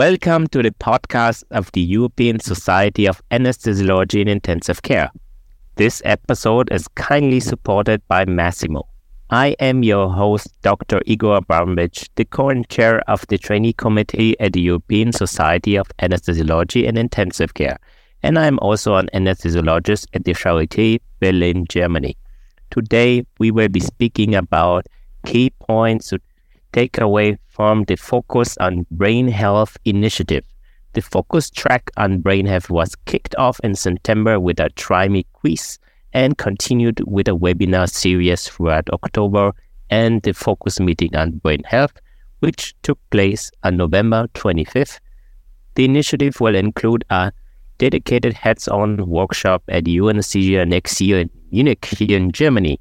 Welcome to the podcast of the European Society of Anesthesiology in Intensive Care. This episode is kindly supported by Masimo. I am your host, Dr. Igor Abramovich, the current chair of the trainee committee at the European Society of Anesthesiology and Intensive Care, and I am also an anesthesiologist at the Charité Berlin, Germany. Today, we will be speaking about key points to take away from the Focus on Brain Health initiative. The focus track on brain health was kicked off in September with a Try Me quiz and continued with a webinar series throughout October and the focus meeting on brain health, which took place on November 25th. The initiative will include a dedicated hands-on workshop at UNC next year in Munich here in Germany.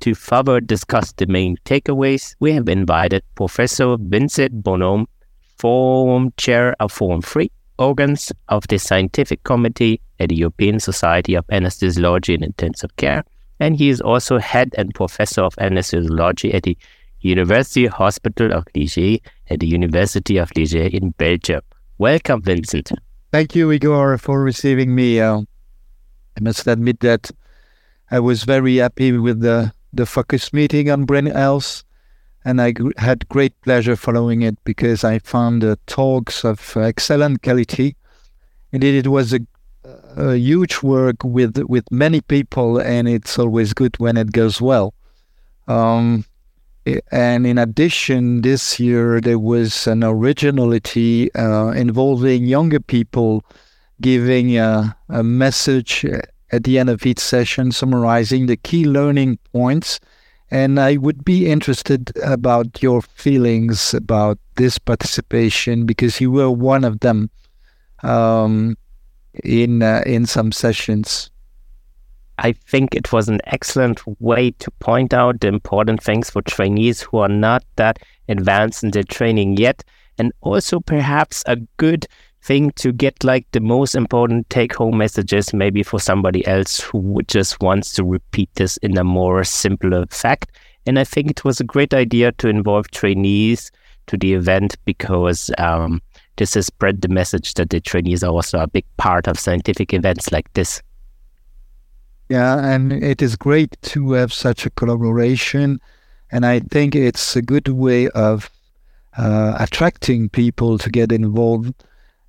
To further discuss the main takeaways, we have invited Professor Vincent Bonhomme, Forum Chair of Forum 3, organs of the Scientific Committee at the European Society of Anesthesiology and Intensive Care, and he is also head and professor of anesthesiology at the University Hospital of Liège at the University of Liège in Belgium. Welcome, Vincent. Thank you, Igor, for receiving me. Uh, I must admit that I was very happy with the the focus meeting on brain health, and I had great pleasure following it because I found the talks of excellent quality. Indeed, it was a, a huge work with with many people, and it's always good when it goes well. Um, and in addition, this year there was an originality uh, involving younger people giving a, a message at the end of each session summarizing the key learning points. And I would be interested about your feelings about this participation because you were one of them um, in uh, in some sessions. I think it was an excellent way to point out the important things for trainees who are not that advanced in their training yet, and also perhaps a good thing to get like the most important take home messages maybe for somebody else who just wants to repeat this in a more simpler fact. And I think it was a great idea to involve trainees to the event because um, this has spread the message that the trainees are also a big part of scientific events like this. Yeah, and it is great to have such a collaboration. And I think it's a good way of uh, attracting people to get involved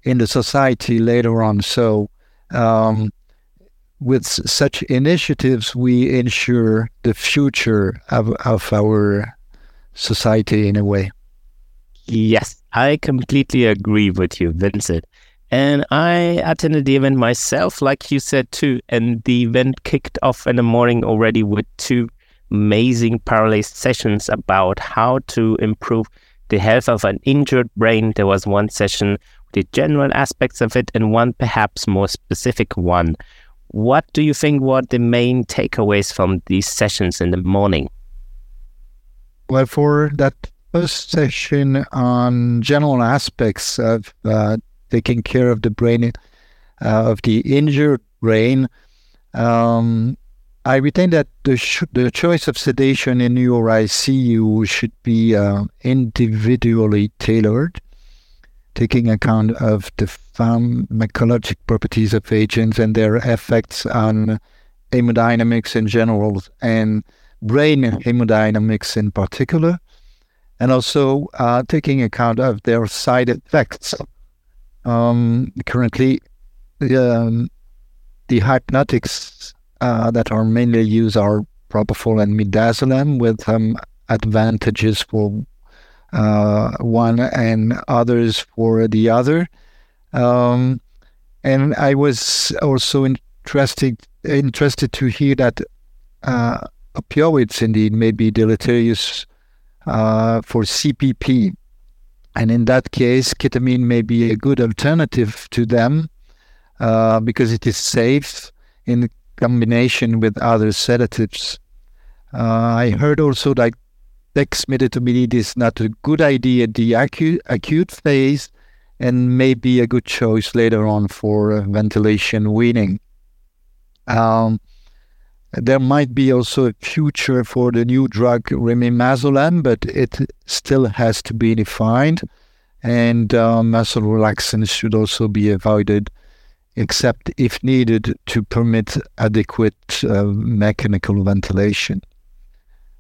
in the society later on. So, um, with such initiatives, we ensure the future of, of our society in a way. Yes, I completely agree with you, Vincent. And I attended the event myself, like you said too. And the event kicked off in the morning already with two amazing parallel sessions about how to improve the health of an injured brain. There was one session with the general aspects of it and one perhaps more specific one. What do you think were the main takeaways from these sessions in the morning? Well, for that first session on general aspects of uh, taking care of the brain, uh, of the injured brain, um, I retain that the, sh- the choice of sedation in your ICU should be uh, individually tailored taking account of the pharmacologic properties of agents and their effects on hemodynamics in general and brain hemodynamics in particular, and also uh, taking account of their side effects. Um, currently, um, the hypnotics uh, that are mainly used are propofol and midazolam, with um, advantages for uh, one and others for the other. Um, and I was also interested interested to hear that uh, opioids indeed may be deleterious uh, for CPP, and in that case, ketamine may be a good alternative to them uh, because it is safe in combination with other sedatives. Uh, I heard also that dexmedetomidine is not a good idea in the acute, acute phase and may be a good choice later on for uh, ventilation weaning. Um, there might be also a future for the new drug remimazolam, but it still has to be defined. and uh, muscle relaxants should also be avoided, except if needed to permit adequate uh, mechanical ventilation.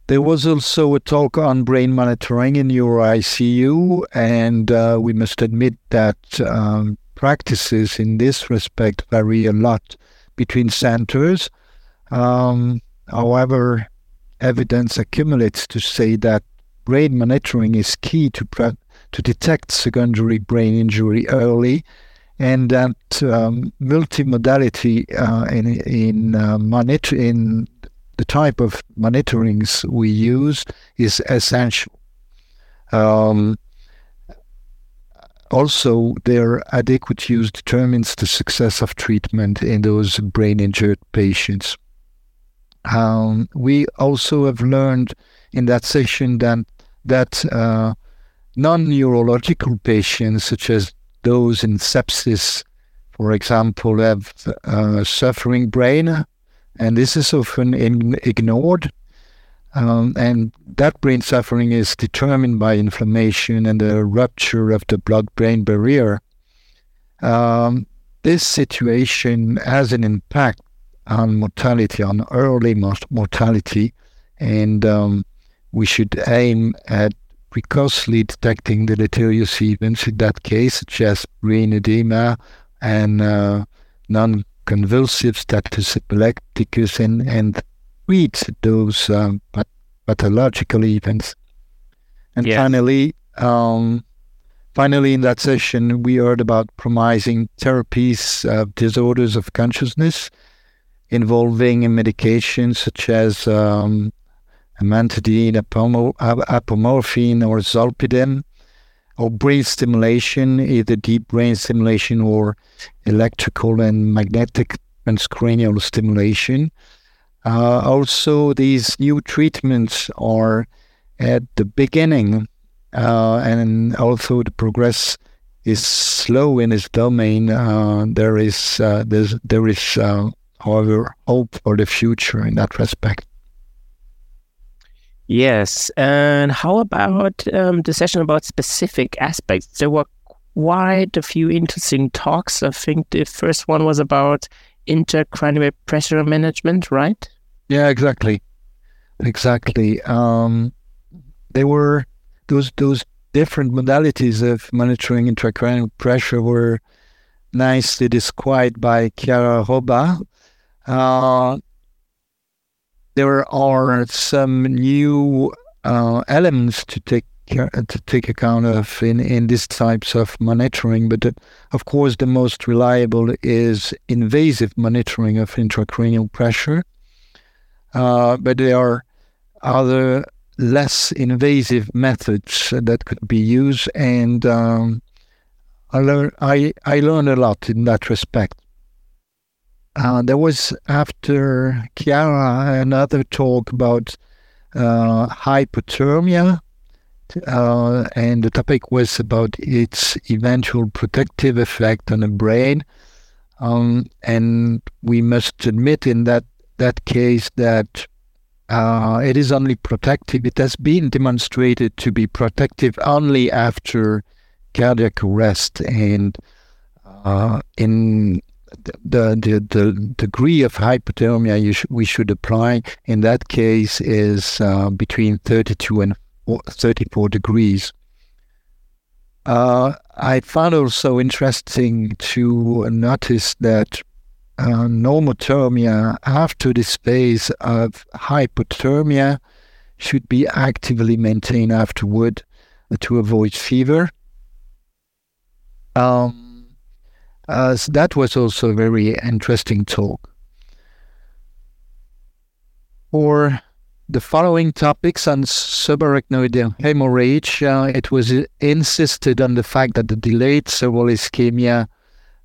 There was also a talk on brain monitoring in your ICU, and uh, we must admit that um, practices in this respect vary a lot between centers. Um, however, evidence accumulates to say that brain monitoring is key to pre- to detect secondary brain injury early, and that um, multimodality uh, in in uh, in the type of monitorings we use is essential. Um, also, their adequate use determines the success of treatment in those brain injured patients. Um, we also have learned in that session that that uh, non-neurological patients, such as those in sepsis, for example, have uh, suffering brain, and this is often ignored. Um, and that brain suffering is determined by inflammation and the rupture of the blood-brain barrier. Um, this situation has an impact on mortality, on early mortality, and um, we should aim at precously detecting the deleterious events in that case, such as brain edema and uh, non-convulsive status epilepticus, and, and treat those um, pathological events. And yeah. finally, um, finally, in that session, we heard about promising therapies of disorders of consciousness involving medications such as um, amantadine, apomorphine, or zolpidem, or brain stimulation, either deep brain stimulation or electrical and magnetic transcranial stimulation. Uh, also, these new treatments are at the beginning, uh, and also the progress is slow in this domain, uh, there is uh, there is, uh, however, hope for the future in that respect. Yes. And how about um, the session about specific aspects? There were quite a few interesting talks. I think the first one was about intracranial pressure management, right? Yeah, exactly. Exactly. Um, there were those those different modalities of monitoring intracranial pressure were nicely described by Chiara Robba. Uh, there are some new uh, elements to take to take account of in, in these types of monitoring. But uh, of course, the most reliable is invasive monitoring of intracranial pressure. Uh, but there are other less invasive methods that could be used, and um, I learned I, I learned a lot in that respect. Uh, there was after Chiara another talk about uh, hypothermia, uh, and the topic was about its eventual protective effect on the brain. Um, and we must admit in that that case that uh, it is only protective. It has been demonstrated to be protective only after cardiac arrest, and uh, in the, the, the degree of hypothermia sh- we should apply in that case is uh, between 32 and 34 degrees. Uh, I found also interesting to notice that uh, normothermia after this phase of hypothermia should be actively maintained afterward to avoid fever. Um, uh, so that was also a very interesting talk. For the following topics on subarachnoid hemorrhage, uh, it was insisted on the fact that the delayed cerebral ischemia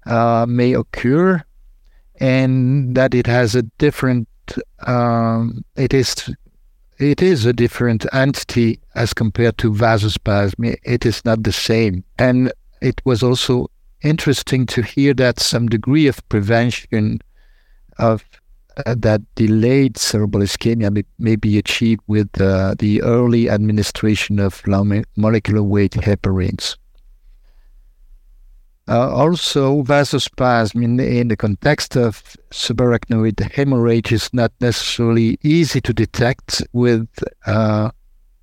uh, may occur and that it has a different, um, it is it is a different entity as compared to vasospasm. It is not the same. And it was also interesting to hear that some degree of prevention of uh, that delayed cerebral ischemia may, may be achieved with uh, the early administration of low molecular weight heparins. Uh, also, vasospasm in the, in the context of subarachnoid hemorrhage is not necessarily easy to detect with uh,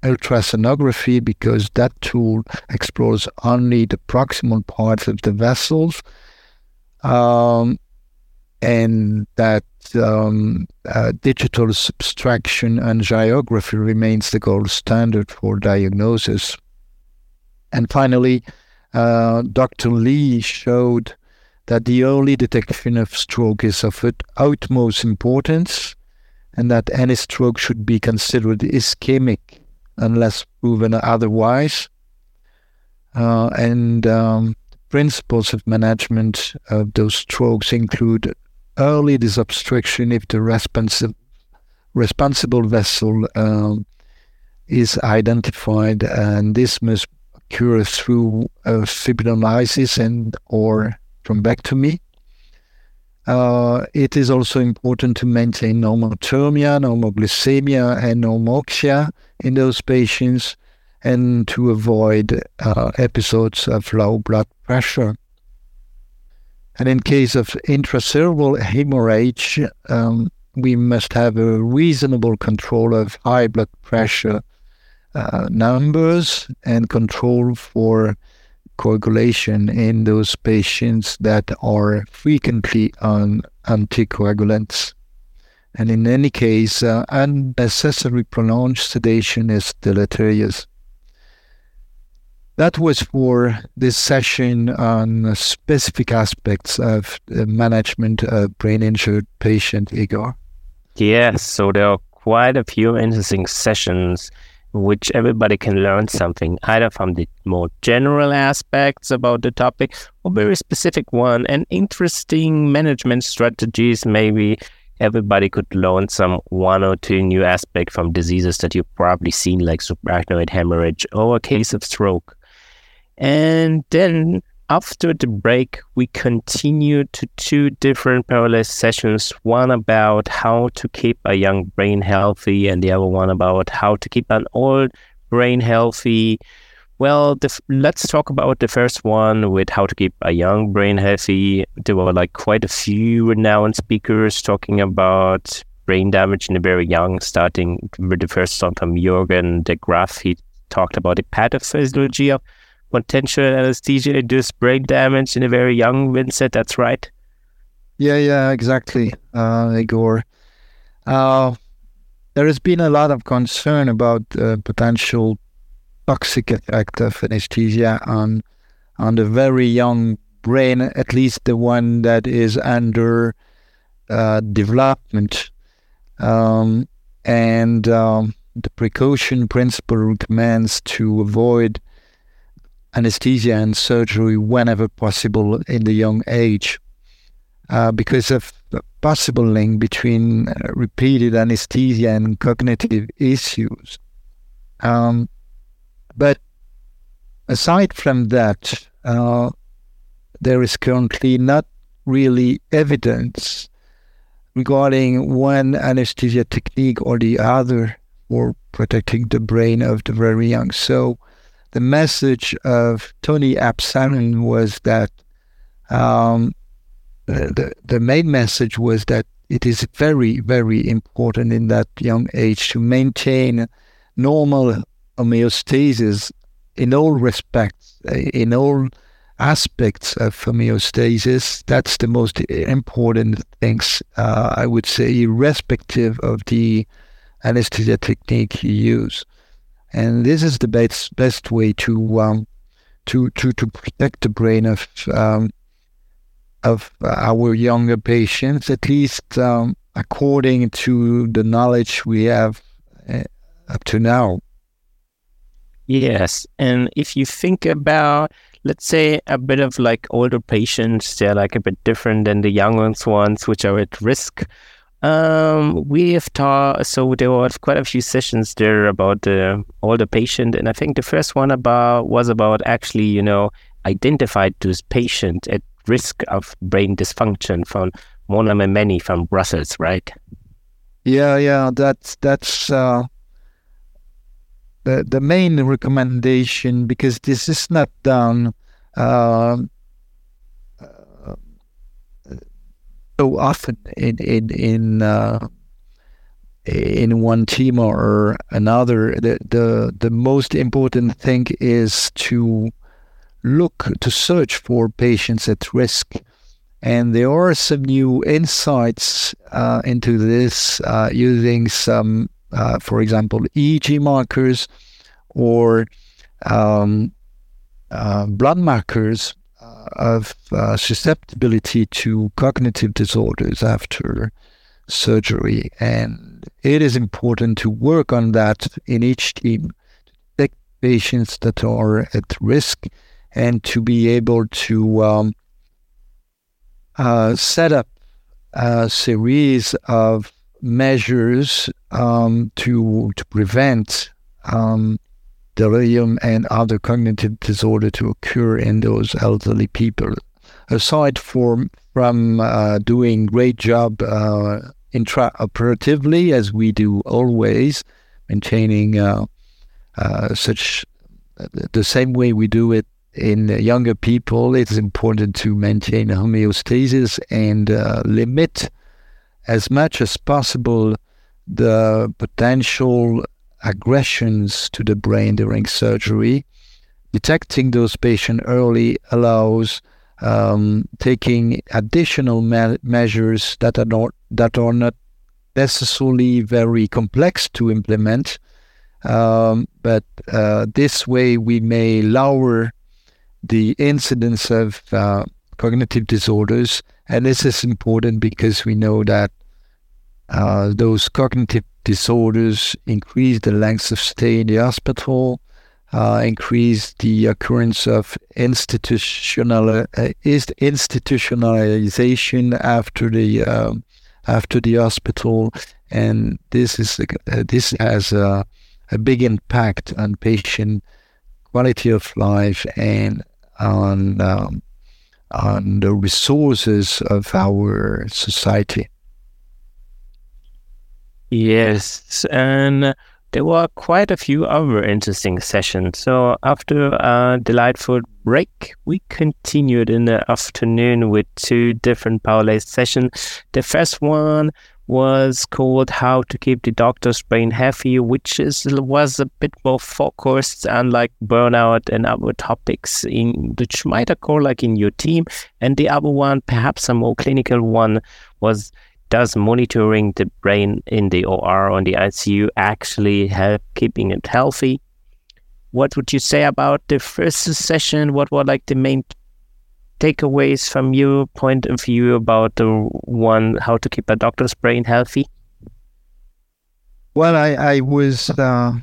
ultrasonography because that tool explores only the proximal parts of the vessels. Um, and that um, uh, digital subtraction angiography remains the gold standard for diagnosis. And finally, uh, Dr. Lee showed that the early detection of stroke is of utmost importance and that any stroke should be considered ischemic unless proven otherwise. Uh, and um, principles of management of those strokes include early disobstruction if the responsive, responsible vessel um, is identified, and this must occur through uh, fibrinolysis and or thrombectomy. Uh, it is also important to maintain normothermia, normoglycemia, and normoxia in those patients and to avoid uh, episodes of low blood pressure. And in case of intracerebral hemorrhage, um, we must have a reasonable control of high blood pressure uh, numbers and control for coagulation in those patients that are frequently on anticoagulants. And in any case, uh, unnecessary prolonged sedation is deleterious. That was for this session on specific aspects of management of brain injured patient, Igor. Yes, so there are quite a few interesting sessions which everybody can learn something either from the more general aspects about the topic or very specific one and interesting management strategies. Maybe everybody could learn some one or two new aspects from diseases that you've probably seen like subarachnoid hemorrhage or a case of stroke. And then after the break, we continued to two different parallel sessions one about how to keep a young brain healthy, and the other one about how to keep an old brain healthy. Well, the, let's talk about the first one with how to keep a young brain healthy. There were like quite a few renowned speakers talking about brain damage in the very young, starting with the first one from Jurgen de Graaff. He talked about the pathophysiology of potential anesthesia induced brain damage in a very young Vincent. That's right. Yeah, yeah, exactly, uh, Igor. Uh, there has been a lot of concern about the potential toxic effect of anesthesia on on the very young brain, at least the one that is under uh, development. Um, and um, the precaution principle recommends to avoid anesthesia and surgery whenever possible in the young age uh, because of the possible link between uh, repeated anesthesia and cognitive issues. Um, but aside from that, uh, there is currently not really evidence regarding one anesthesia technique or the other for protecting the brain of the very young. So the message of Tony Absalom was that um, the, the main message was that it is very, very important in that young age to maintain normal homeostasis in all respects, in all aspects of homeostasis. That's the most important things, uh, I would say, irrespective of the anesthesia technique you use and this is the best best way to um, to to to protect the brain of um, of our younger patients, at least um, according to the knowledge we have uh, up to now. Yes, and if you think about let's say a bit of like older patients, they're like a bit different than the younger ones, which are at risk um, we have taught, so there were quite a few sessions there about all the older patient, and I think the first one about was about actually, you know, identified this patient at risk of brain dysfunction from one Mona Momeni from Brussels, right? Yeah, yeah, that's that's uh, the the main recommendation because this is not done uh, so often in in in uh, in one team or another. The, the the most important thing is to look to search for patients at risk. And there are some new insights uh, into this uh, using some, uh, for example, EEG markers or um, uh, blood markers of uh, susceptibility to cognitive disorders after surgery. And it is important to work on that in each team to detect patients that are at risk and to be able to um, uh, set up a series of measures um, to to prevent um, delirium and other cognitive disorder to occur in those elderly people. Aside from from uh, doing great job uh, intraoperatively, as we do always, maintaining uh, uh such the same way we do it in younger people, it's important to maintain homeostasis and uh, limit as much as possible the potential aggressions to the brain during surgery. Detecting those patients early allows um, taking additional me- measures that are not that are not necessarily very complex to implement, um, but uh, this way we may lower the incidence of uh, cognitive disorders. And this is important because we know that uh, those cognitive disorders increase the length of stay in the hospital, uh, increase the occurrence of institutional uh, institutionalization after the um, after the hospital, and this is uh, this has a, a big impact on patient quality of life and on um, on the resources of our society. Yes, and there were quite a few other interesting sessions. So after a delightful break, we continued in the afternoon with two different Paulay sessions. The first one was called How to Keep the Doctor's Brain Healthy, which is was a bit more focused on like burnout and other topics in which might occur like in your team. And the other one, perhaps a more clinical one, was does monitoring the brain in the OR on the ICU actually help keeping it healthy? What would you say about the first session? What were like the main takeaways from your point of view about the one how to keep a doctor's brain healthy? Well, I, I was uh,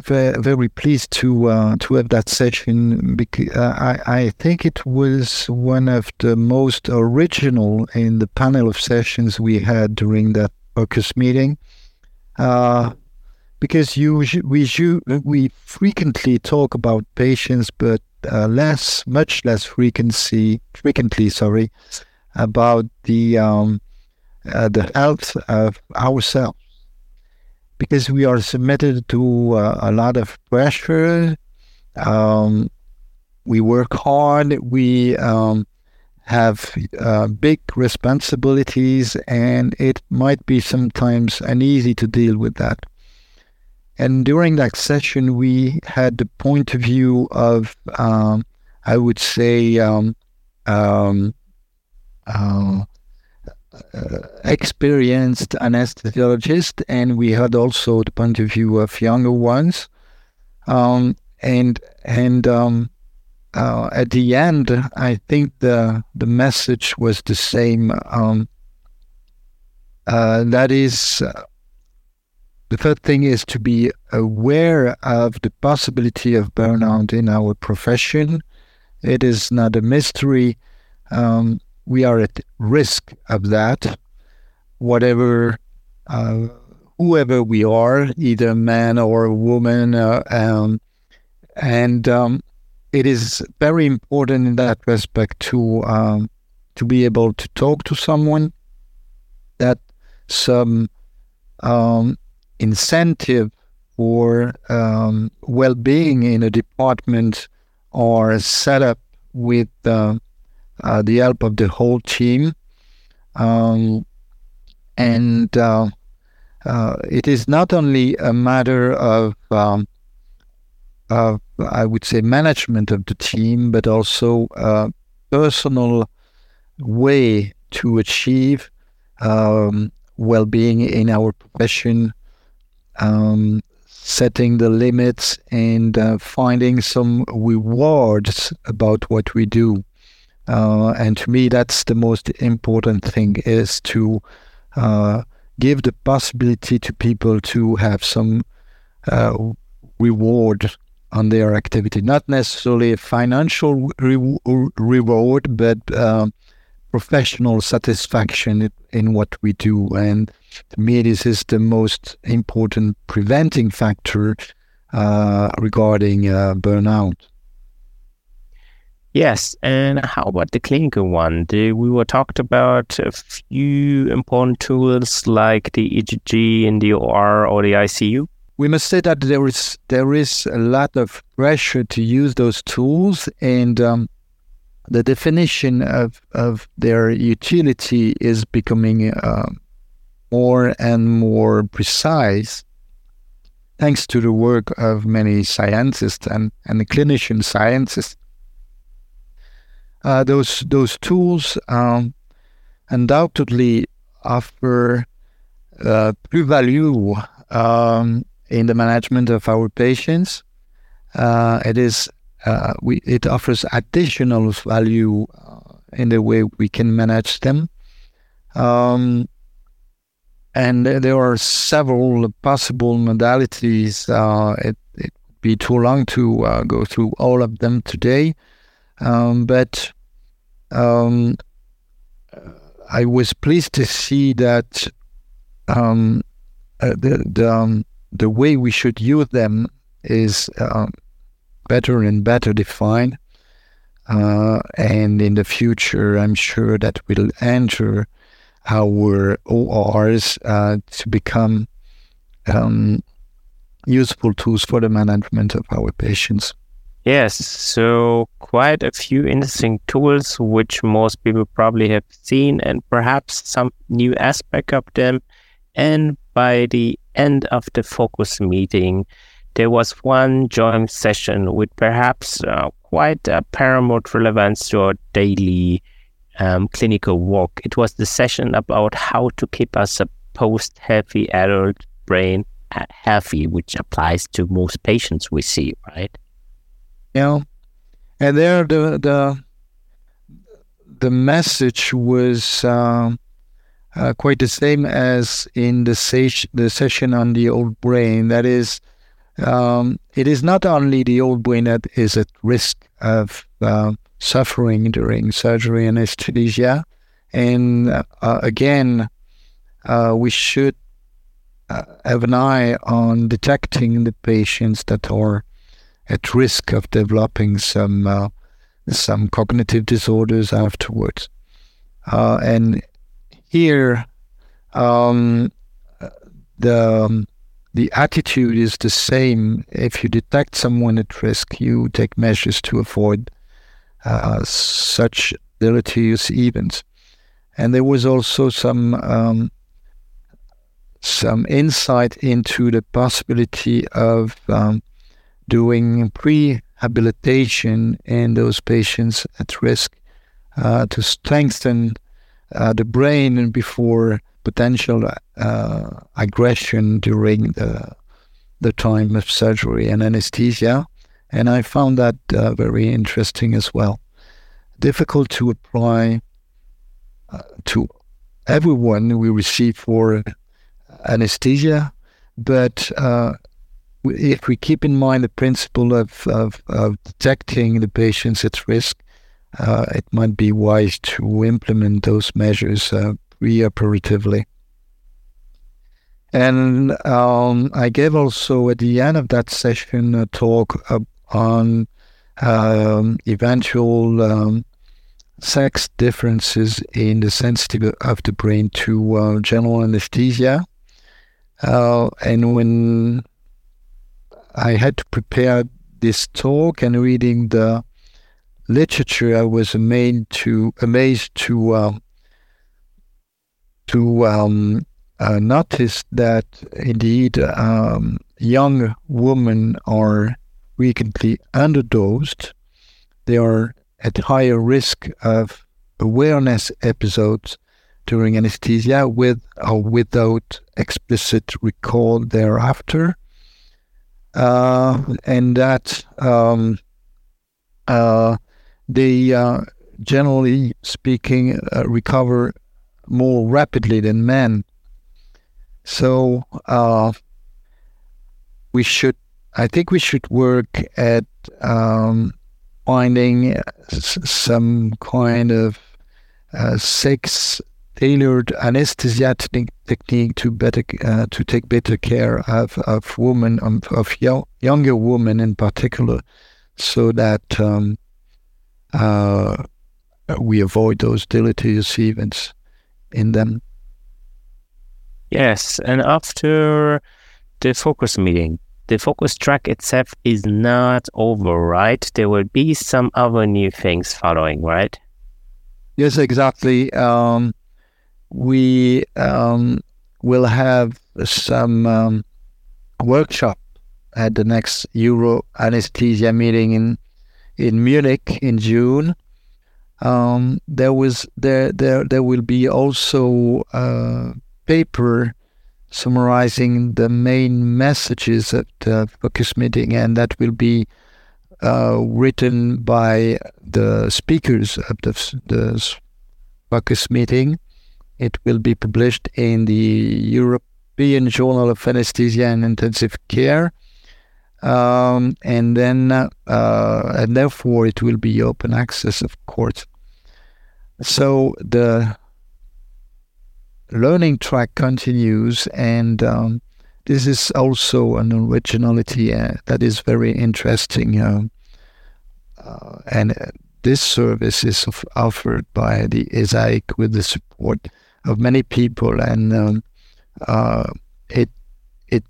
very, pleased to uh, to have that session because uh, I, I think it was one of the most original in the panel of sessions we had during that focus meeting. Uh, because you we we frequently talk about patients, but uh, less, much less frequency, frequently, sorry, about the um, uh, the health of ourselves, because we are submitted to uh, a lot of pressure. Um, we work hard. We um, have uh, big responsibilities, and it might be sometimes uneasy to deal with that. And during that session, we had the point of view of, um, I would say, um, um, uh, experienced anesthesiologist, and we had also the point of view of younger ones. Um, and and um, uh, at the end, I think the the message was the same. Um, uh, that is, uh, the third thing is to be aware of the possibility of burnout in our profession. It is not a mystery. Um, we are at risk of that. Whatever, uh, whoever we are, either man or woman, uh, um, and um, it is very important in that respect to um, to be able to talk to someone that some um, incentive for um, well-being in a department are set up with uh, uh, the help of the whole team. Um, and uh, uh, it is not only a matter of, um, of, I would say, management of the team, but also a personal way to achieve um, well being in our profession, um, setting the limits, and uh, finding some rewards about what we do. Uh, and to me, that's the most important thing is to uh, give the possibility to people to have some uh, reward on their activity, not necessarily a financial re- reward, but uh, professional satisfaction in what we do. And to me, this is the most important preventing factor uh, regarding burnout. Yes, and how about the clinical one? we were talked about a few important tools like the EEG in the OR or the ICU. We must say that there is there is a lot of pressure to use those tools, and um, the definition of of their utility is becoming uh, more and more precise, thanks to the work of many scientists and and clinician scientists uh, those those tools um, undoubtedly offer uh, true value um, in the management of our patients. Uh, it is uh, we it offers additional value uh, in the way we can manage them. Um, and there are several possible modalities. Uh, it it would be too long to go through all of them today. Um, but um, I was pleased to see that um, uh, the the, um, the way we should use them is uh, better and better defined. Uh, and in the future, I'm sure that we'll enter our ORs uh, to become um, useful tools for the management of our patients. Yes, so quite a few interesting tools which most people probably have seen and perhaps some new aspect of them. And by the end of the focus meeting, there was one joint session with perhaps uh, quite a paramount relevance to our daily um, clinical work. It was the session about how to keep us a supposed healthy adult brain uh, healthy, which applies to most patients we see, right? You know and there the the the message was um, uh, quite the same as in the, se- the session on the old brain. That is, um, it is not only the old brain that is at risk of uh, suffering during surgery and anesthesia. And uh, again, uh, we should uh, have an eye on detecting the patients that are at risk of developing some uh, some cognitive disorders afterwards. Uh, and here, um, the um, the attitude is the same. If you detect someone at risk, you take measures to avoid uh, such deleterious events. And there was also some um, some insight into the possibility of um, doing prehabilitation in those patients at risk uh, to strengthen uh, the brain before potential uh, aggression during the the time of surgery and anesthesia. And I found that uh, very interesting as well. Difficult to apply uh, to everyone we receive for anesthesia, but uh, if we keep in mind the principle of, of, of detecting the patients at risk, uh, it might be wise to implement those measures uh, preoperatively. And um, I gave also at the end of that session a talk on um, eventual um, sex differences in the sensitivity of the brain to uh, general anesthesia. Uh, and when I had to prepare this talk and reading the literature, I was amazed to amazed to uh, to um, uh, notice that indeed um, young women are frequently underdosed. They are at higher risk of awareness episodes during anesthesia with or without explicit recall thereafter. Uh, and that um, uh, they uh, generally speaking uh, recover more rapidly than men. So uh, we should, I think, we should work at um, finding some kind of sex tailored anesthesia technique to better uh, to take better care of of women of, of young, younger women in particular, so that um, uh, we avoid those deleterious events in them. Yes, and after the focus meeting, the focus track itself is not over, right? There will be some other new things following, right? Yes, exactly. Um, we um, will have some um, workshop at the next Euro anesthesia meeting in in Munich in June. Um, there was there there there will be also a paper summarizing the main messages of the focus meeting, and that will be uh, written by the speakers of the, the focus meeting. It will be published in the European Journal of Anesthesia and Intensive Care. Um, and then, uh, and therefore, it will be open access, of course. So the learning track continues, and um, this is also an originality uh, that is very interesting. Uh, uh, and this service is offered by the ESAIC with the support of many people, and um, uh, it it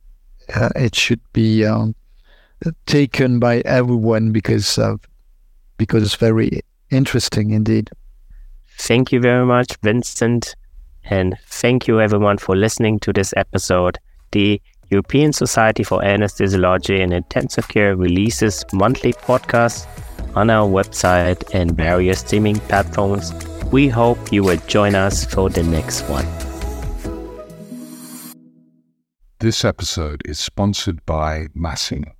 uh, it should be um, taken by everyone because of because it's very interesting indeed. Thank you very much, Vincent, and thank you everyone for listening to this episode. The European Society for Anesthesiology and Intensive Care releases monthly podcasts on our website and various streaming platforms we hope you will join us for the next one. This episode is sponsored by Masimo.